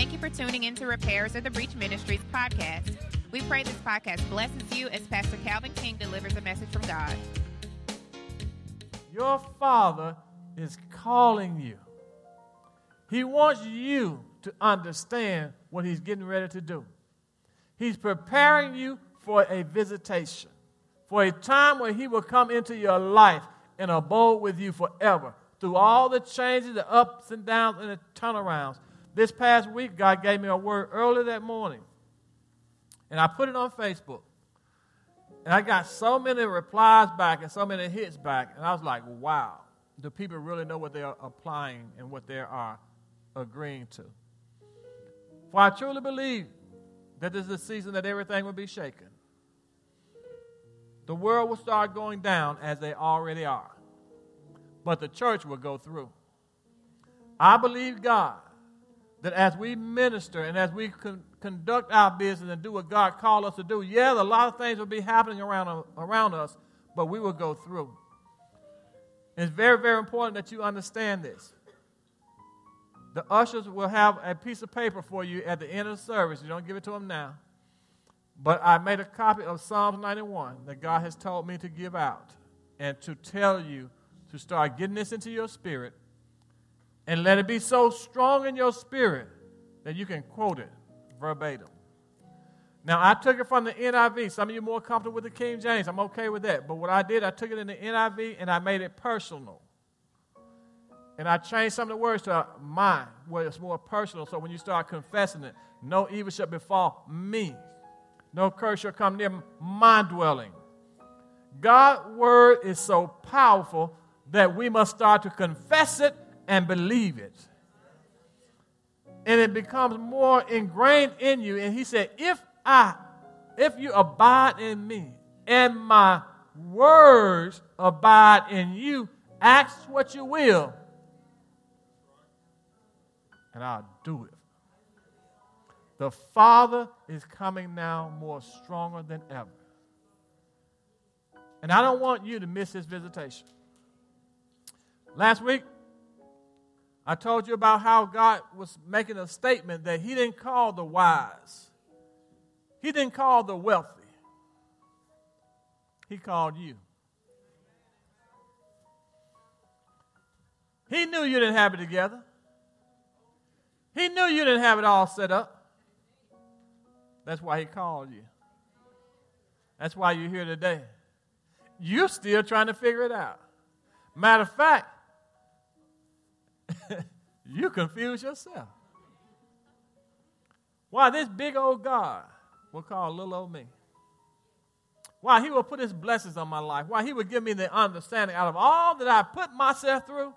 Thank you for tuning in to Repairers of the Breach Ministries podcast. We pray this podcast blesses you as Pastor Calvin King delivers a message from God. Your Father is calling you. He wants you to understand what He's getting ready to do. He's preparing you for a visitation, for a time where He will come into your life and abode with you forever through all the changes, the ups and downs, and the turnarounds. This past week, God gave me a word early that morning, and I put it on Facebook. And I got so many replies back and so many hits back, and I was like, wow, do people really know what they're applying and what they are agreeing to? For I truly believe that this is a season that everything will be shaken. The world will start going down as they already are, but the church will go through. I believe God that as we minister and as we con- conduct our business and do what God called us to do, yeah, a lot of things will be happening around, around us, but we will go through. It's very, very important that you understand this. The ushers will have a piece of paper for you at the end of the service. You don't give it to them now. But I made a copy of Psalms 91 that God has told me to give out and to tell you to start getting this into your spirit and let it be so strong in your spirit that you can quote it verbatim. Now, I took it from the NIV. Some of you more comfortable with the King James. I'm okay with that. But what I did, I took it in the NIV and I made it personal. And I changed some of the words to mine, where it's more personal. So when you start confessing it, no evil shall befall me. No curse shall come near my dwelling. God's word is so powerful that we must start to confess it and believe it. And it becomes more ingrained in you. And he said, If I, if you abide in me, and my words abide in you, ask what you will, and I'll do it. The Father is coming now more stronger than ever. And I don't want you to miss his visitation. Last week, I told you about how God was making a statement that He didn't call the wise, He didn't call the wealthy, He called you. He knew you didn't have it together. He knew you didn't have it all set up. That's why He called you. That's why you're here today. You're still trying to figure it out. Matter of fact, you confuse yourself. Why this big old God will call little old me? Why he will put his blessings on my life? Why he will give me the understanding out of all that I put myself through?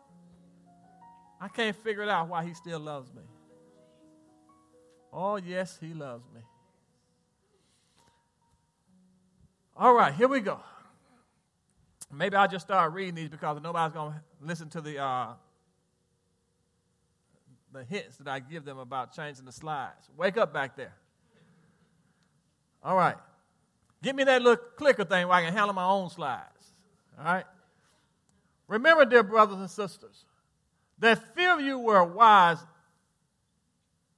I can't figure it out why he still loves me. Oh, yes, he loves me. All right, here we go. Maybe I'll just start reading these because nobody's going to listen to the uh, the hints that I give them about changing the slides. Wake up back there. All right. Give me that little clicker thing where I can handle my own slides. All right. Remember, dear brothers and sisters, that few of you were wise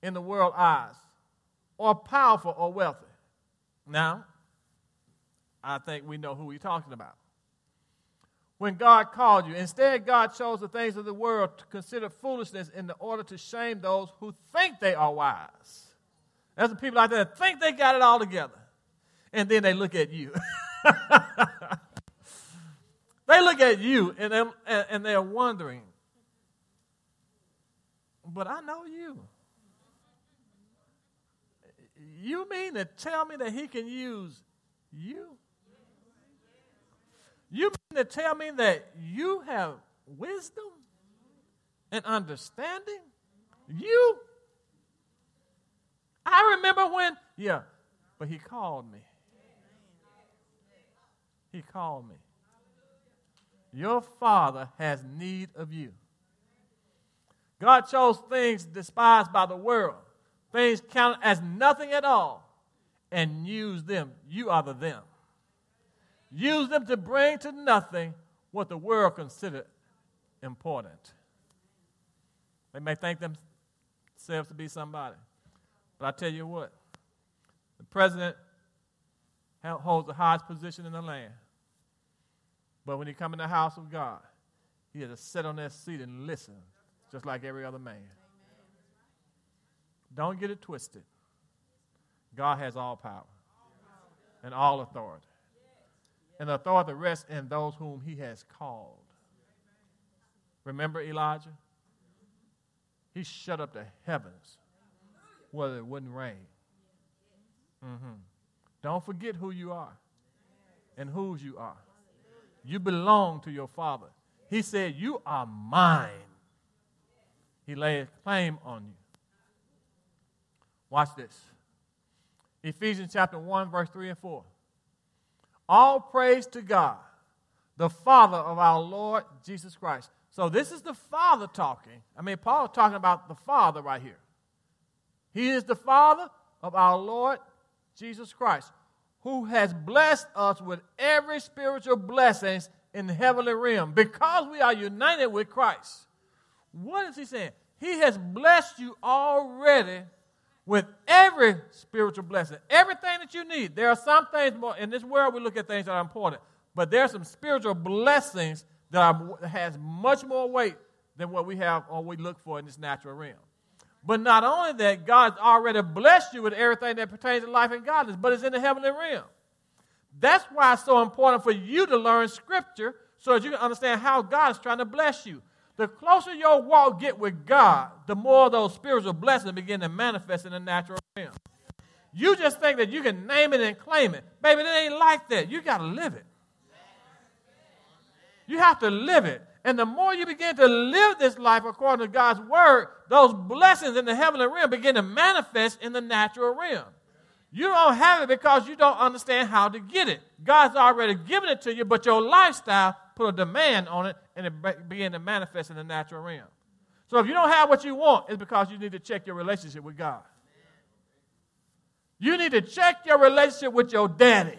in the world eyes, or powerful or wealthy. Now, I think we know who we're talking about when God called you. Instead, God chose the things of the world to consider foolishness in order to shame those who think they are wise. There's the people out there that think they got it all together. And then they look at you. they look at you and and they're wondering, but I know you. You mean to tell me that he can use you? You mean to tell me that you have wisdom and understanding? You? I remember when, yeah, but he called me. He called me. Your father has need of you. God chose things despised by the world, things counted as nothing at all, and used them. You are the them. Use them to bring to nothing what the world considered important. They may think themselves to be somebody. But I tell you what, the president holds the highest position in the land. But when he come in the house of God, he has to sit on that seat and listen, just like every other man. Don't get it twisted. God has all power and all authority. And the authority rests in those whom he has called. Remember Elijah? He shut up the heavens whether it wouldn't rain. Mm-hmm. Don't forget who you are and whose you are. You belong to your Father. He said, You are mine. He laid claim on you. Watch this. Ephesians chapter 1, verse 3 and 4. All praise to God, the Father of our Lord Jesus Christ. So this is the Father talking. I mean, Paul is talking about the Father right here. He is the Father of our Lord Jesus Christ, who has blessed us with every spiritual blessings in the heavenly realm because we are united with Christ. What is he saying? He has blessed you already with every spiritual blessing, everything that you need. There are some things more in this world we look at things that are important, but there are some spiritual blessings that are, has much more weight than what we have or we look for in this natural realm. But not only that, God's already blessed you with everything that pertains to life and godliness, but it's in the heavenly realm. That's why it's so important for you to learn Scripture so that you can understand how God is trying to bless you. The closer your walk get with God, the more those spiritual blessings begin to manifest in the natural realm. You just think that you can name it and claim it. Baby, it ain't like that. You got to live it. You have to live it. And the more you begin to live this life according to God's word, those blessings in the heavenly realm begin to manifest in the natural realm. You don't have it because you don't understand how to get it. God's already given it to you, but your lifestyle put a demand on it and it begin to manifest in the natural realm. So if you don't have what you want, it's because you need to check your relationship with God. You need to check your relationship with your daddy.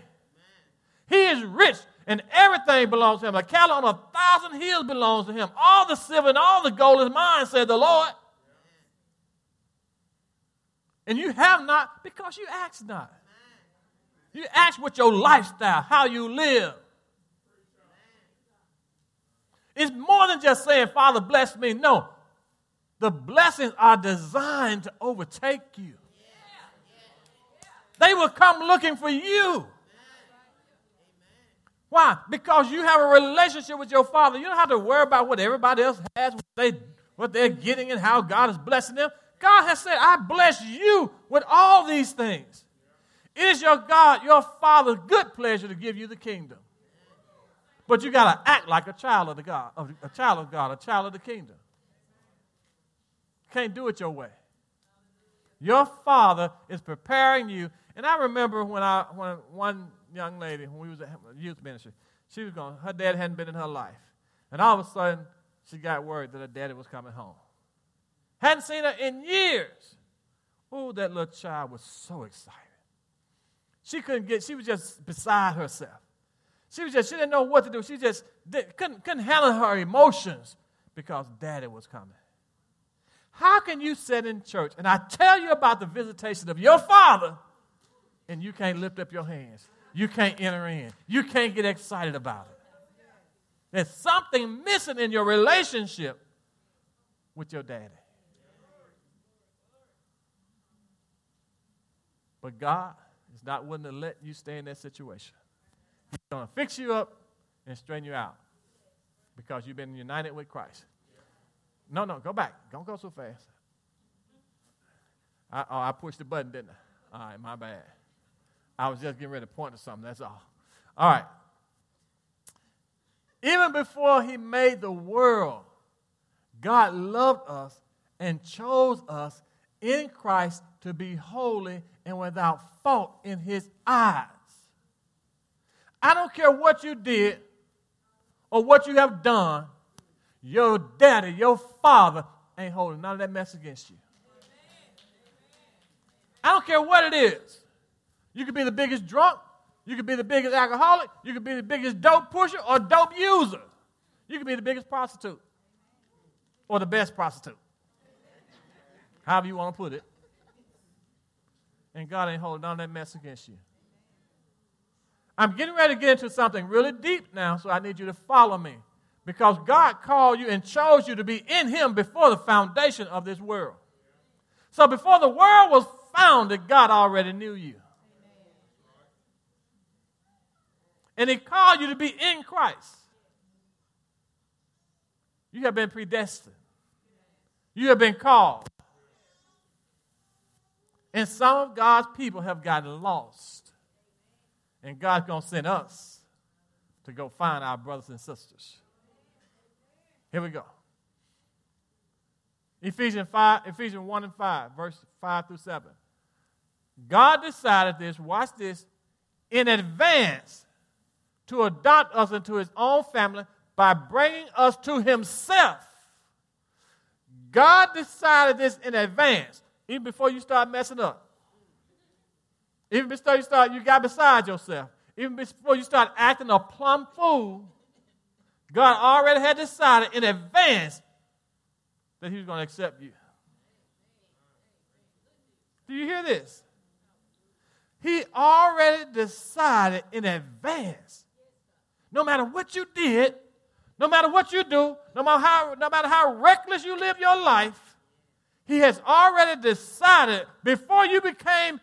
He is rich and everything belongs to him. A cattle on a thousand hills belongs to him. All the silver and all the gold is mine, said the Lord. And you have not because you ask not. You ask what your lifestyle, how you live. It's more than just saying, Father, bless me. No. The blessings are designed to overtake you. They will come looking for you. Why? Because you have a relationship with your Father. You don't have to worry about what everybody else has, what, they, what they're getting, and how God is blessing them. God has said, I bless you with all these things. It is your God, your Father's good pleasure to give you the kingdom. But you got to act like a child of the God, a child of God, a child of the kingdom. Can't do it your way. Your Father is preparing you. And I remember when I when one young lady when we was at youth ministry, she was going. Her dad hadn't been in her life, and all of a sudden she got word that her daddy was coming home. Hadn't seen her in years. Oh, that little child was so excited. She couldn't get, she was just beside herself. She was just, she didn't know what to do. She just couldn't, couldn't handle her emotions because daddy was coming. How can you sit in church and I tell you about the visitation of your father and you can't lift up your hands? You can't enter in. You can't get excited about it. There's something missing in your relationship with your daddy. But God is not willing to let you stay in that situation. Going to fix you up and straighten you out because you've been united with Christ. No, no, go back. Don't go so fast. I, oh, I pushed the button, didn't I? All right, my bad. I was just getting ready to point to something, that's all. All right. Even before he made the world, God loved us and chose us in Christ to be holy and without fault in his eyes. I don't care what you did or what you have done, your daddy, your father ain't holding none of that mess against you. I don't care what it is. You could be the biggest drunk, you could be the biggest alcoholic, you could be the biggest dope pusher or dope user. You could be the biggest prostitute or the best prostitute. However you want to put it. And God ain't holding none of that mess against you. I'm getting ready to get into something really deep now, so I need you to follow me. Because God called you and chose you to be in Him before the foundation of this world. So before the world was founded, God already knew you. And He called you to be in Christ. You have been predestined. You have been called. And some of God's people have gotten lost. And God's going to send us to go find our brothers and sisters. Here we go. Ephesians 5, Ephesians 1 and 5, verse 5 through 7. God decided this, watch this, in advance to adopt us into his own family by bringing us to himself. God decided this in advance, even before you start messing up. Even before you start, you got beside yourself. Even before you start acting a plumb fool, God already had decided in advance that He was going to accept you. Do you hear this? He already decided in advance. No matter what you did, no matter what you do, no matter how, no matter how reckless you live your life, He has already decided before you became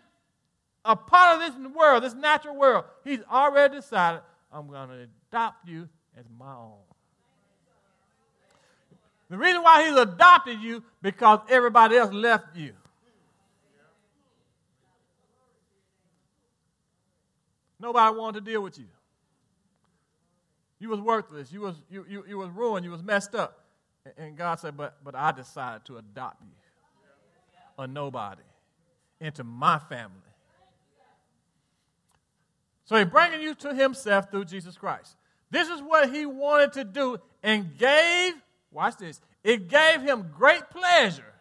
a part of this world, this natural world, He's already decided, I'm going to adopt you as my own. The reason why He's adopted you, because everybody else left you. Nobody wanted to deal with you. You was worthless. You was, you, you, you was ruined. You was messed up. And God said, but, but I decided to adopt you, a nobody, into my family. So he's bringing you to himself through Jesus Christ. This is what he wanted to do and gave, watch this, it gave him great pleasure.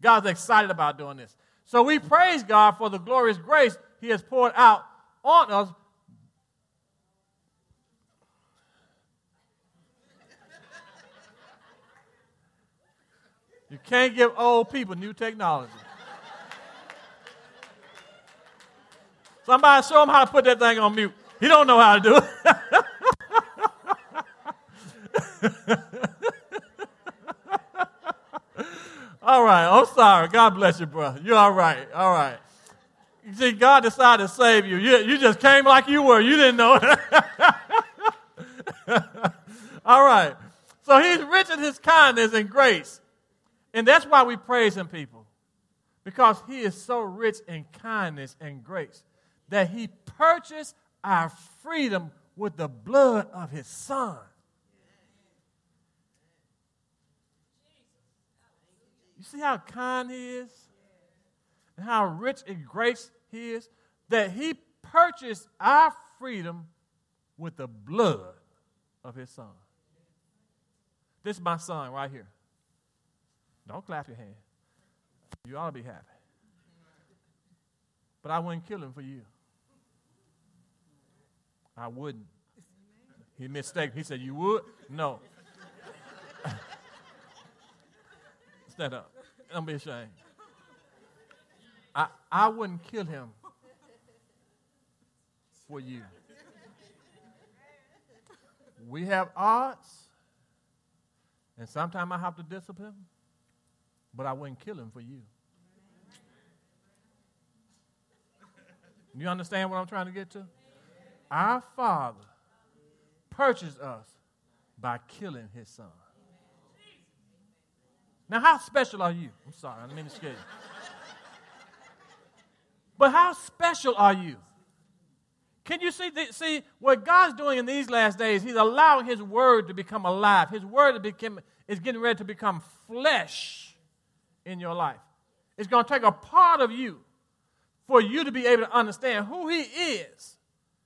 God's excited about doing this. So we praise God for the glorious grace he has poured out on us. You can't give old people new technology. Somebody show him how to put that thing on mute. He don't know how to do it. all right, I'm sorry. God bless you, brother. You're all right. All right. You see, God decided to save you. You, you just came like you were. You didn't know it. all right. So he's rich in his kindness and grace. And that's why we praise him, people. Because he is so rich in kindness and grace that he purchased our freedom with the blood of his son. You see how kind he is? And how rich in grace he is? That he purchased our freedom with the blood of his son. This is my son right here. Don't clap your hand. You ought to be happy. But I wouldn't kill him for you. I wouldn't. He mistaken. He said, You would? No. Stand up. Don't be ashamed. I, I wouldn't kill him for you. We have odds, and sometimes I have to discipline, him, but I wouldn't kill him for you. You understand what I'm trying to get to? Our Father purchased us by killing his son. Now, how special are you? I'm sorry, I didn't mean to scare you. But how special are you? Can you see, the, see what God's doing in these last days? He's allowing His Word to become alive. His Word is getting ready to become flesh in your life. It's going to take a part of you for you to be able to understand who He is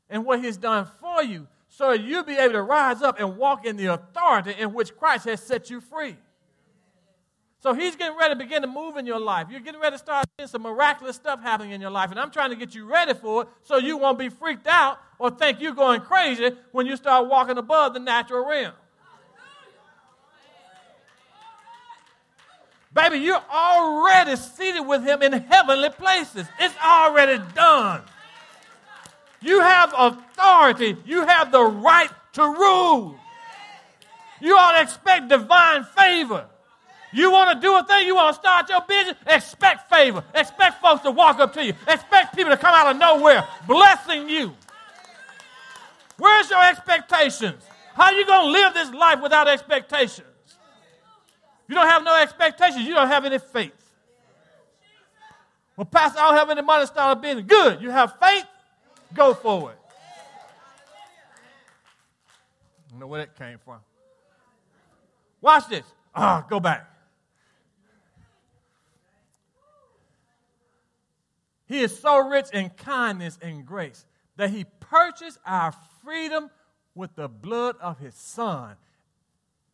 and what He's done for you so you'll be able to rise up and walk in the authority in which Christ has set you free. So he's getting ready to begin to move in your life. You're getting ready to start seeing some miraculous stuff happening in your life. And I'm trying to get you ready for it so you won't be freaked out or think you're going crazy when you start walking above the natural realm. Baby, you're already seated with him in heavenly places. It's already done. You have authority. You have the right to rule. You ought to expect divine favor. You want to do a thing, you want to start your business, expect favor. Expect folks to walk up to you. Expect people to come out of nowhere blessing you. Where's your expectations? How are you going to live this life without expectations? You don't have no expectations, you don't have any faith. Well, Pastor, I don't have any money to start a business. Good. You have faith, go for it. I know where that came from. Watch this. Ah, oh, go back. He is so rich in kindness and grace that he purchased our freedom with the blood of his son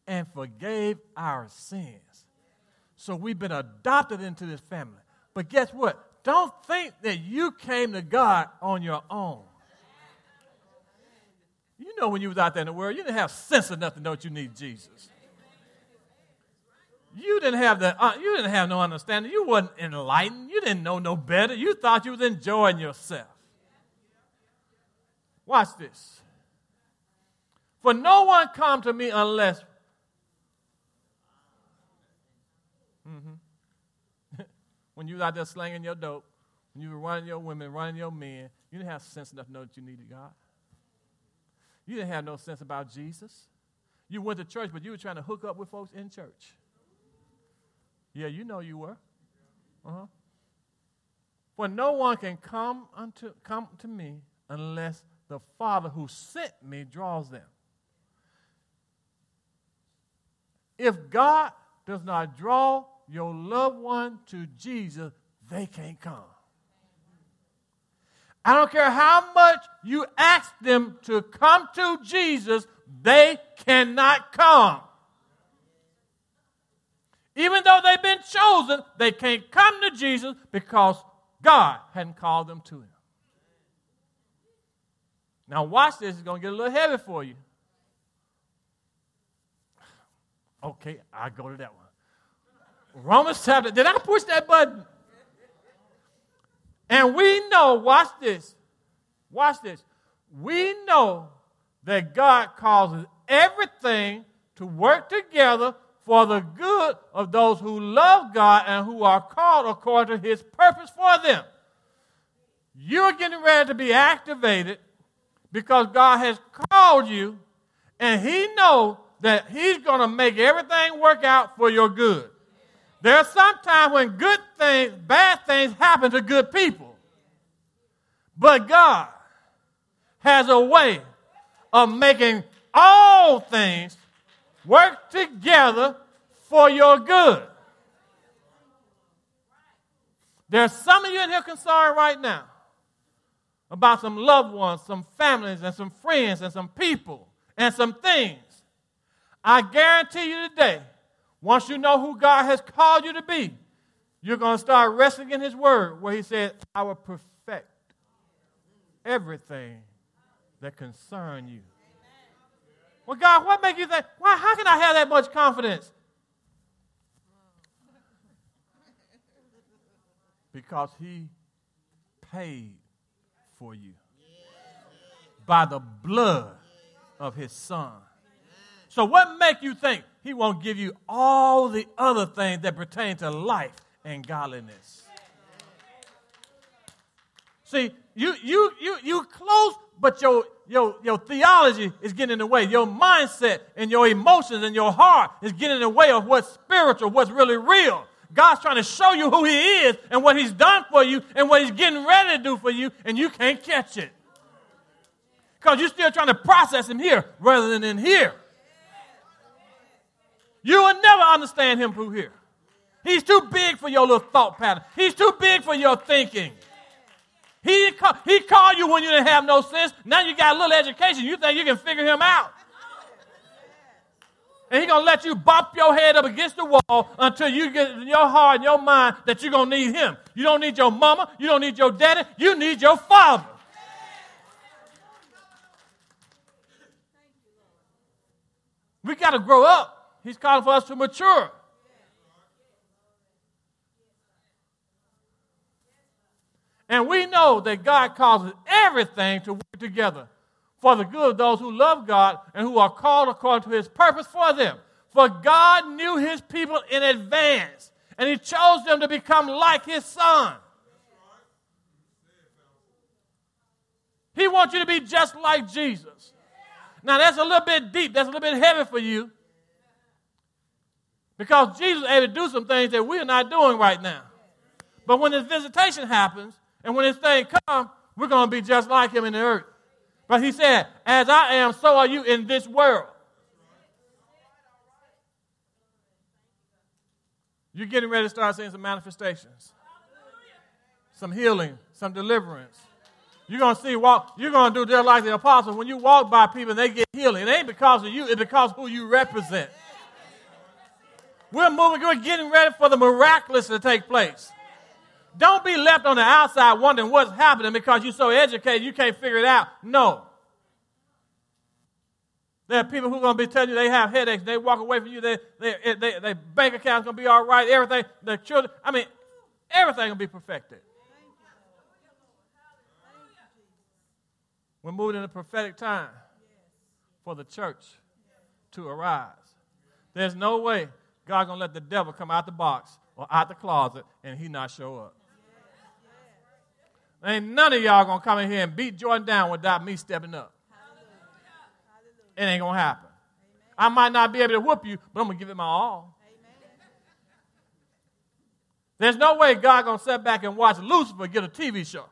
and forgave our sins. So we've been adopted into this family. But guess what? Don't think that you came to God on your own. You know when you was out there in the world, you didn't have sense enough to know that you need Jesus. You didn't have the uh, you didn't have no understanding. You wasn't enlightened. You didn't know no better. You thought you was enjoying yourself. Watch this. For no one come to me unless mm-hmm. When you was out there slanging your dope, when you were running your women, running your men, you didn't have sense enough to know that you needed God. You didn't have no sense about Jesus. You went to church, but you were trying to hook up with folks in church. Yeah, you know you were. Uh-huh. For no one can come unto come to me unless the Father who sent me draws them. If God does not draw your loved one to Jesus, they can't come. I don't care how much you ask them to come to Jesus, they cannot come. Even though they've been chosen, they can't come to Jesus because God hadn't called them to Him. Now, watch this. It's going to get a little heavy for you. Okay, i go to that one. Romans chapter. Did I push that button? And we know, watch this. Watch this. We know that God causes everything to work together for the good of those who love God and who are called according to his purpose for them. You're getting ready to be activated because God has called you and he knows that he's going to make everything work out for your good. There's sometimes when good things, bad things happen to good people. But God has a way of making all things work together for your good. There's some of you in here concerned right now about some loved ones, some families, and some friends, and some people, and some things. I guarantee you today, once you know who God has called you to be, you're going to start resting in His Word, where He said, I will perfect everything that concern you. Well, God, what makes you think? Why? How can I have that much confidence? Because He paid for you by the blood of His Son. So, what make you think He won't give you all the other things that pertain to life and godliness? See, you you you you close, but your your, your theology is getting in the way. Your mindset and your emotions and your heart is getting in the way of what's spiritual, what's really real. God's trying to show you who He is and what He's done for you and what He's getting ready to do for you, and you can't catch it. Because you're still trying to process Him here rather than in here. You will never understand Him through here. He's too big for your little thought pattern, He's too big for your thinking. He, he called you when you didn't have no sense. Now you got a little education. You think you can figure him out. And he's going to let you bop your head up against the wall until you get in your heart and your mind that you're going to need him. You don't need your mama. You don't need your daddy. You need your father. We got to grow up. He's calling for us to mature. And we know that God causes everything to work together for the good of those who love God and who are called according to his purpose for them. For God knew his people in advance, and he chose them to become like his son. He wants you to be just like Jesus. Now, that's a little bit deep, that's a little bit heavy for you. Because Jesus able to do some things that we're not doing right now. But when his visitation happens, and when his thing comes, we're going to be just like him in the earth. But he said, As I am, so are you in this world. You're getting ready to start seeing some manifestations, some healing, some deliverance. You're going to see walk. You're going to do just like the apostles. When you walk by people, and they get healing. It ain't because of you. It's because of who you represent. We're moving. We're getting ready for the miraculous to take place. Don't be left on the outside wondering what's happening because you're so educated you can't figure it out. No. There are people who are going to be telling you they have headaches. They walk away from you. They, they, they, their bank account's going to be all right. Everything. Their children. I mean, everything will be perfected. We're moving in a prophetic time for the church to arise. There's no way God's going to let the devil come out the box or out the closet and he not show up. Ain't none of y'all to come in here and beat Jordan down without me stepping up. It ain't to happen. I might not be able to whoop you, but I'm to give it my all. There's no way God to sit back and watch Lucifer get a TV show.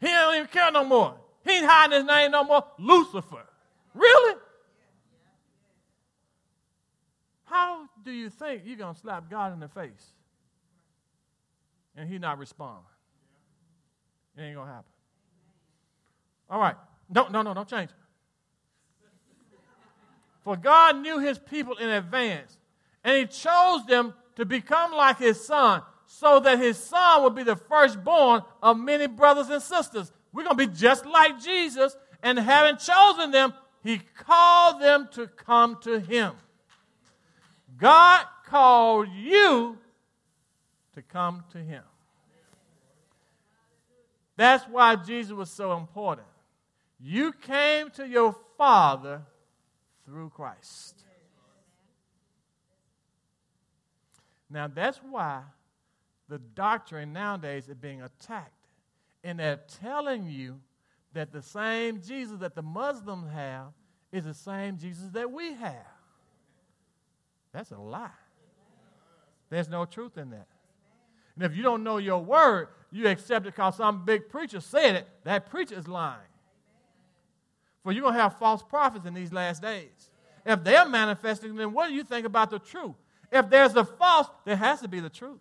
He don't even care no more. He ain't hiding his name no more. Lucifer. Really? How do you think you're going to slap God in the face and he not respond? It ain't going to happen. All right. No, no, no, don't change. For God knew his people in advance, and he chose them to become like his son so that his son would be the firstborn of many brothers and sisters. We're going to be just like Jesus, and having chosen them, he called them to come to him. God called you to come to him. That's why Jesus was so important. You came to your Father through Christ. Now, that's why the doctrine nowadays is being attacked. And they're telling you that the same Jesus that the Muslims have is the same Jesus that we have. That's a lie. There's no truth in that. And if you don't know your word, you accept it because some big preacher said it, that preacher is lying. For you're going to have false prophets in these last days. If they're manifesting, then what do you think about the truth? If there's a false, there has to be the truth.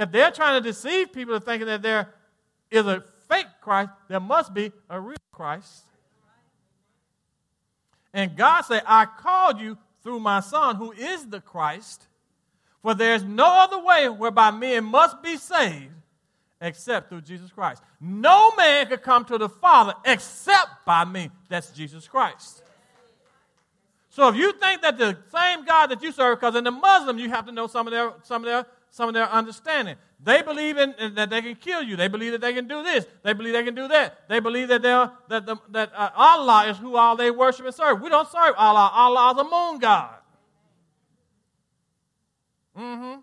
If they're trying to deceive people into thinking that there is a fake Christ, there must be a real Christ. And God said, I called you through my Son, who is the Christ, for there is no other way whereby men must be saved except through Jesus Christ. No man could come to the Father except by me. That's Jesus Christ. So if you think that the same God that you serve, because in the Muslim you have to know some of their some of their some of their understanding. They believe in, in, that they can kill you. They believe that they can do this. They believe they can do that. They believe that that the, that uh, Allah is who all they worship and serve. We don't serve Allah. Allah is a moon god. Mm-hmm.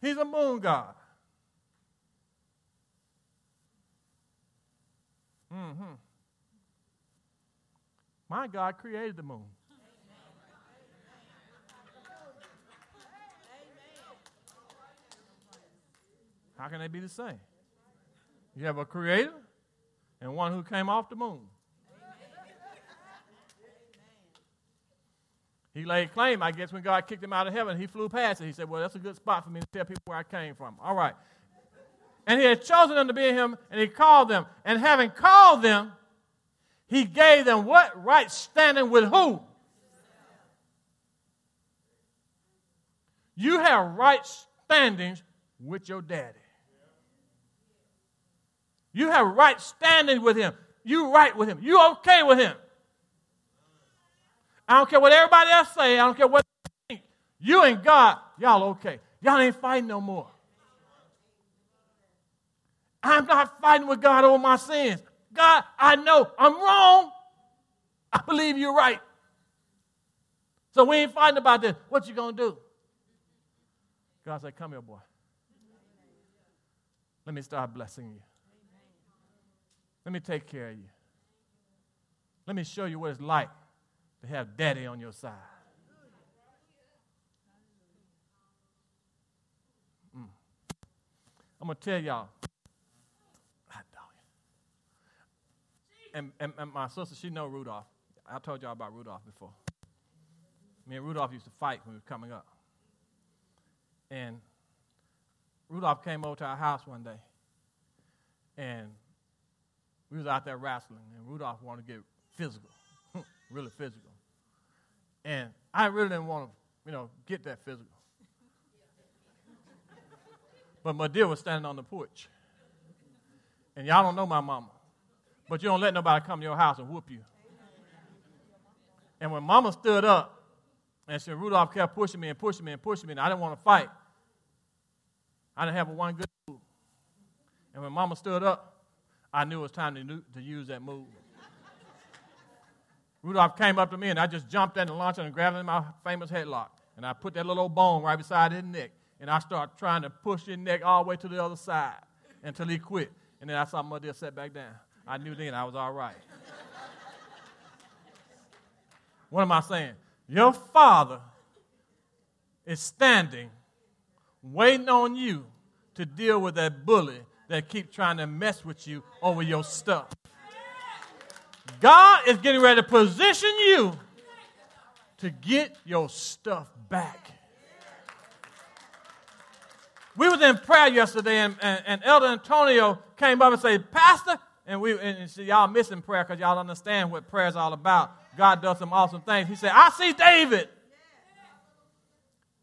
He's a moon god. Mm-hmm. My God created the moon. How can they be the same? You have a creator and one who came off the moon. He laid claim, I guess, when God kicked him out of heaven, he flew past it. He said, Well, that's a good spot for me to tell people where I came from. All right. And he had chosen them to be him, and he called them. And having called them, he gave them what? Right standing with who? You have right standings with your daddy. You have right standing with him. You right with him. You okay with him. I don't care what everybody else say. I don't care what they think. You and God, y'all okay. Y'all ain't fighting no more. I'm not fighting with God over my sins. God, I know I'm wrong. I believe you're right. So we ain't fighting about this. What you gonna do? God said, Come here, boy. Let me start blessing you. Let me take care of you. Let me show you what it's like to have daddy on your side. Mm. I'm going to tell y'all. And, and, and, my sister, she know Rudolph. I told y'all about Rudolph before. Me and Rudolph used to fight when we were coming up. And Rudolph came over to our house one day. And we was out there wrestling. And Rudolph wanted to get physical, really physical. And I really didn't want to, you know, get that physical. But my dear was standing on the porch. And y'all don't know my mama. But you don't let nobody come to your house and whoop you. And when mama stood up, and said, Rudolph kept pushing me and pushing me and pushing me, and I didn't want to fight. I didn't have a one good move. And when mama stood up, I knew it was time to, to use that move. Rudolph came up to me and I just jumped in the launched and grabbed him in my famous headlock. And I put that little bone right beside his neck. And I started trying to push his neck all the way to the other side until he quit. And then I saw my dear set back down. I knew then I was all right. what am I saying? Your father is standing, waiting on you to deal with that bully that keep trying to mess with you over your stuff. God is getting ready to position you to get your stuff back. We was in prayer yesterday, and, and, and Elder Antonio came up and said, Pastor, and we and, and y'all missing prayer because y'all understand what prayer is all about. God does some awesome things. He said, I see David.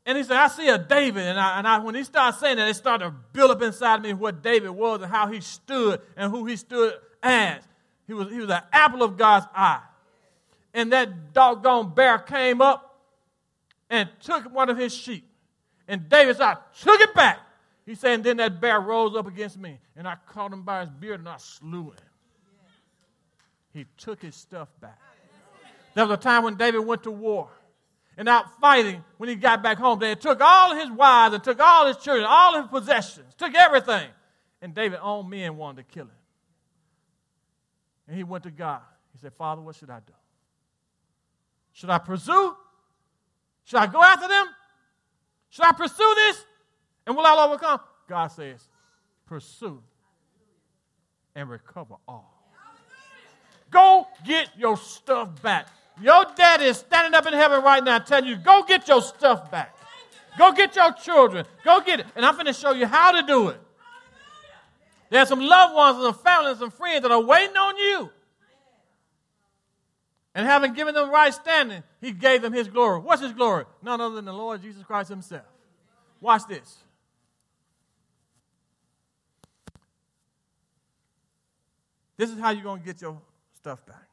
And he said, I see a David. And, I, and I, when he started saying that, it started to build up inside me what David was and how he stood and who he stood as. He was, he was an apple of God's eye. And that doggone bear came up and took one of his sheep. And David said, I took it back. He said, and then that bear rose up against me. And I caught him by his beard and I slew him. He took his stuff back. There was a time when David went to war and out fighting when he got back home. They took all his wives and took all his children, all his possessions, took everything. And David owned men wanted to kill him. And he went to God. He said, Father, what should I do? Should I pursue? Should I go after them? Should I pursue this? And will I overcome? God says, pursue and recover all. Go get your stuff back. Your daddy is standing up in heaven right now telling you, go get your stuff back. Go get your children. Go get it. And I'm going to show you how to do it. There's some loved ones and some family and friends that are waiting on you. And having given them right standing, he gave them his glory. What's his glory? None other than the Lord Jesus Christ himself. Watch this. This is how you're going to get your stuff back.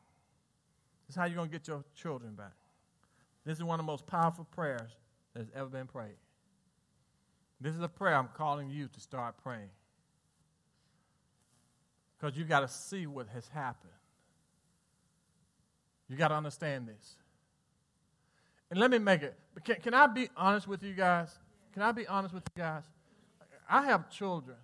This is how you're going to get your children back. This is one of the most powerful prayers that has ever been prayed. This is a prayer I'm calling you to start praying. Because you got to see what has happened. You got to understand this. And let me make it. Can, can I be honest with you guys? Can I be honest with you guys? I have children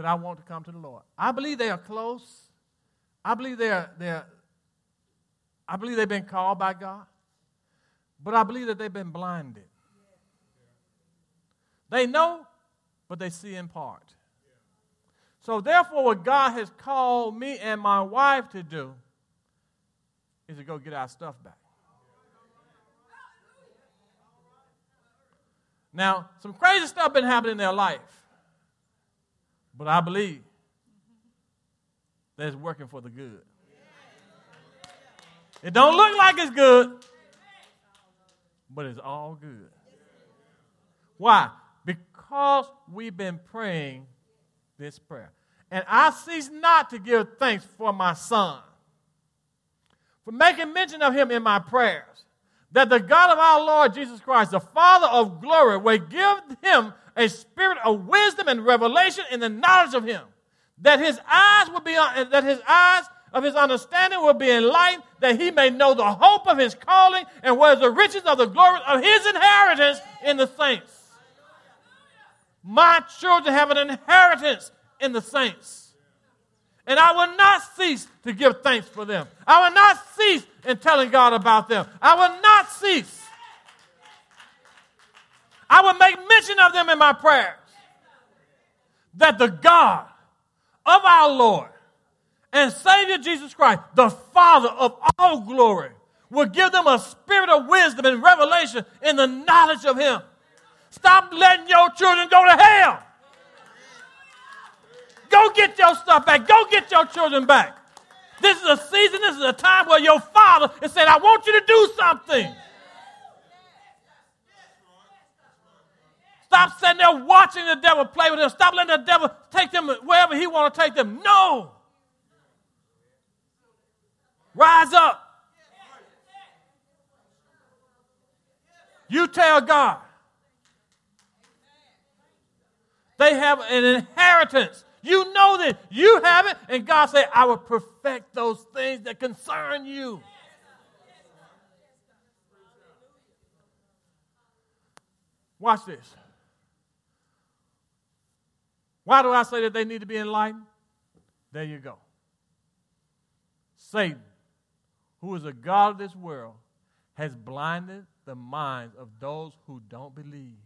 that I want to come to the Lord. I believe they are close. I believe they are, they are I believe they've been called by God. But I believe that they've been blinded. They know but they see in part. So, therefore, what God has called me and my wife to do is to go get our stuff back. Now, some crazy stuff been happening in their life, but I believe that it's working for the good. It don't look like it's good, but it's all good. Why? because we've been praying this prayer. And I cease not to give thanks for my son. For making mention of him in my prayers, that the God of our Lord Jesus Christ, the Father of glory, will give him a spirit of wisdom and revelation in the knowledge of him, that his eyes will be uh, that his eyes of his understanding will be enlightened, that he may know the hope of his calling and what is the riches of the glory of his inheritance in the saints. My children have an inheritance in the saints. And I will not cease to give thanks for them. I will not cease in telling God about them. I will not cease. I will make mention of them in my prayers. That the God of our Lord and Savior Jesus Christ, the Father of all glory, will give them a spirit of wisdom and revelation in the knowledge of Him. Stop letting your children go to hell. Go get your stuff back. Go get your children back. This is a season, this is a time where your father is saying, I want you to do something. Stop sitting there watching the devil play with them. Stop letting the devil take them wherever he want to take them. No. Rise up. You tell God. They have an inheritance. You know that you have it, and God said, I will perfect those things that concern you. Watch this. Why do I say that they need to be enlightened? There you go. Satan, who is a God of this world, has blinded the minds of those who don't believe.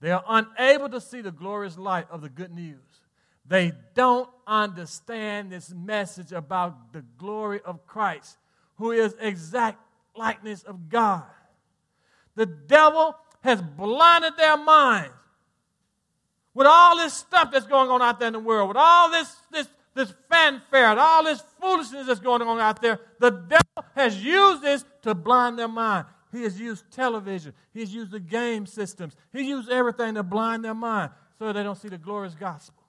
They are unable to see the glorious light of the good news. They don't understand this message about the glory of Christ, who is exact likeness of God. The devil has blinded their minds with all this stuff that's going on out there in the world, with all this, this, this fanfare, and all this foolishness that's going on out there. The devil has used this to blind their mind. He has used television. He has used the game systems. He used everything to blind their mind so they don't see the glorious gospel.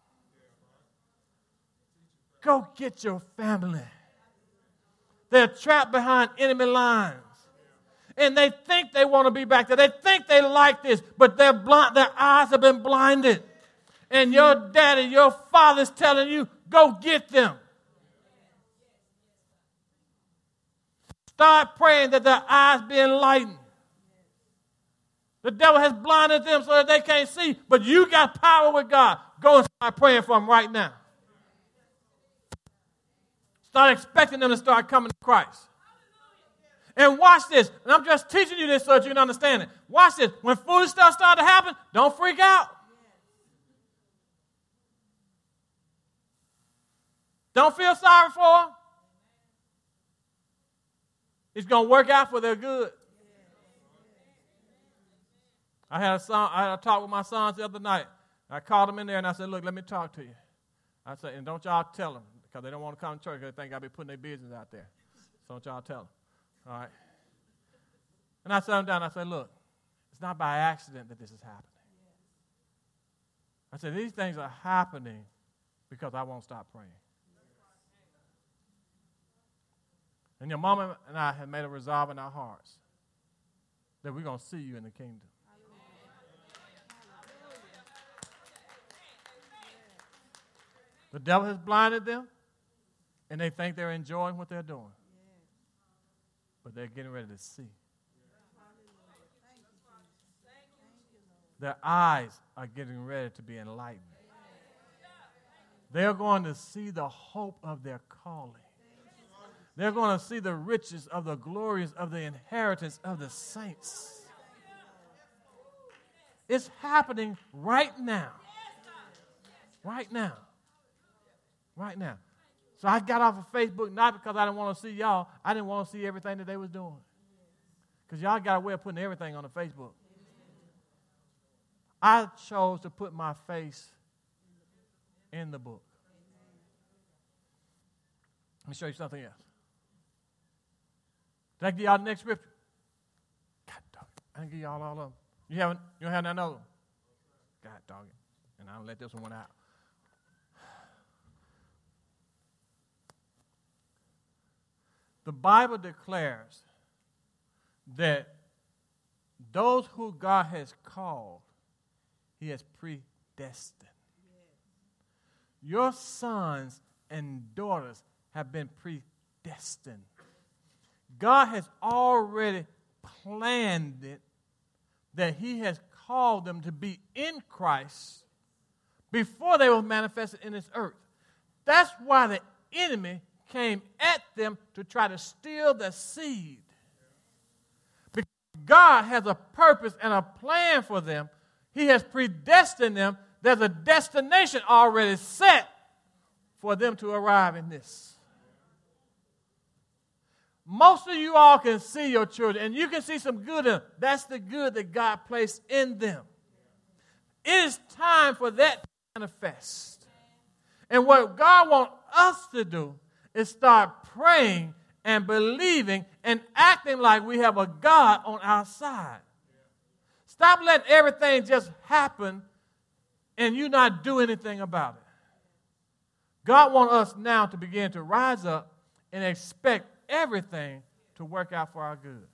Go get your family. They're trapped behind enemy lines. And they think they want to be back there. They think they like this, but their, blind, their eyes have been blinded. And your daddy, your father's telling you, go get them. Start praying that their eyes be enlightened. The devil has blinded them so that they can't see, but you got power with God. Go and start praying for them right now. Start expecting them to start coming to Christ. And watch this. And I'm just teaching you this so that you can understand it. Watch this. When foolish stuff starts to happen, don't freak out. Don't feel sorry for them. It's going to work out for their good. I had a son, I had a talk with my sons the other night. I called them in there and I said, Look, let me talk to you. I said, and don't y'all tell them because they don't want to come to church because they think I'll be putting their business out there. So don't y'all tell them. All right? And I sat them down I said, Look, it's not by accident that this is happening. I said, These things are happening because I won't stop praying. And your mama and I have made a resolve in our hearts that we're going to see you in the kingdom. The devil has blinded them, and they think they're enjoying what they're doing. But they're getting ready to see. Their eyes are getting ready to be enlightened. They're going to see the hope of their calling. They're going to see the riches of the glories of the inheritance of the saints. It's happening right now. Right now. Right now. So I got off of Facebook not because I didn't want to see y'all. I didn't want to see everything that they was doing. Because y'all got a way of putting everything on the Facebook. I chose to put my face in the book. Let me show you something else. Did I give y'all the next scripture? God dog. I didn't give y'all all of them. You haven't? You don't have none of them? God dog it. And I'll let this one out. The Bible declares that those who God has called, He has predestined. Your sons and daughters have been predestined. God has already planned it that He has called them to be in Christ before they were manifested in this earth. That's why the enemy came at them to try to steal the seed. Because God has a purpose and a plan for them, He has predestined them. There's a destination already set for them to arrive in this. Most of you all can see your children, and you can see some good in them. That's the good that God placed in them. It is time for that to manifest. And what God wants us to do is start praying and believing and acting like we have a God on our side. Stop letting everything just happen and you not do anything about it. God wants us now to begin to rise up and expect everything to work out for our good.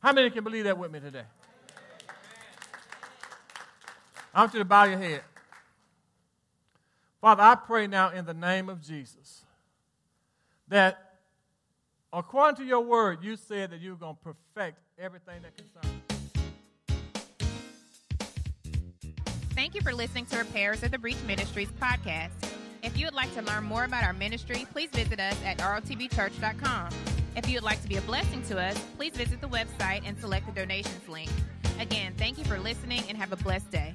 How many can believe that with me today? I want you to bow your head. Father, I pray now in the name of Jesus that according to your word, you said that you're going to perfect everything that concerns. Thank you for listening to Repairers of the Breach Ministries podcast. If you would like to learn more about our ministry, please visit us at rotbchurch.com. If you would like to be a blessing to us, please visit the website and select the donations link. Again, thank you for listening and have a blessed day.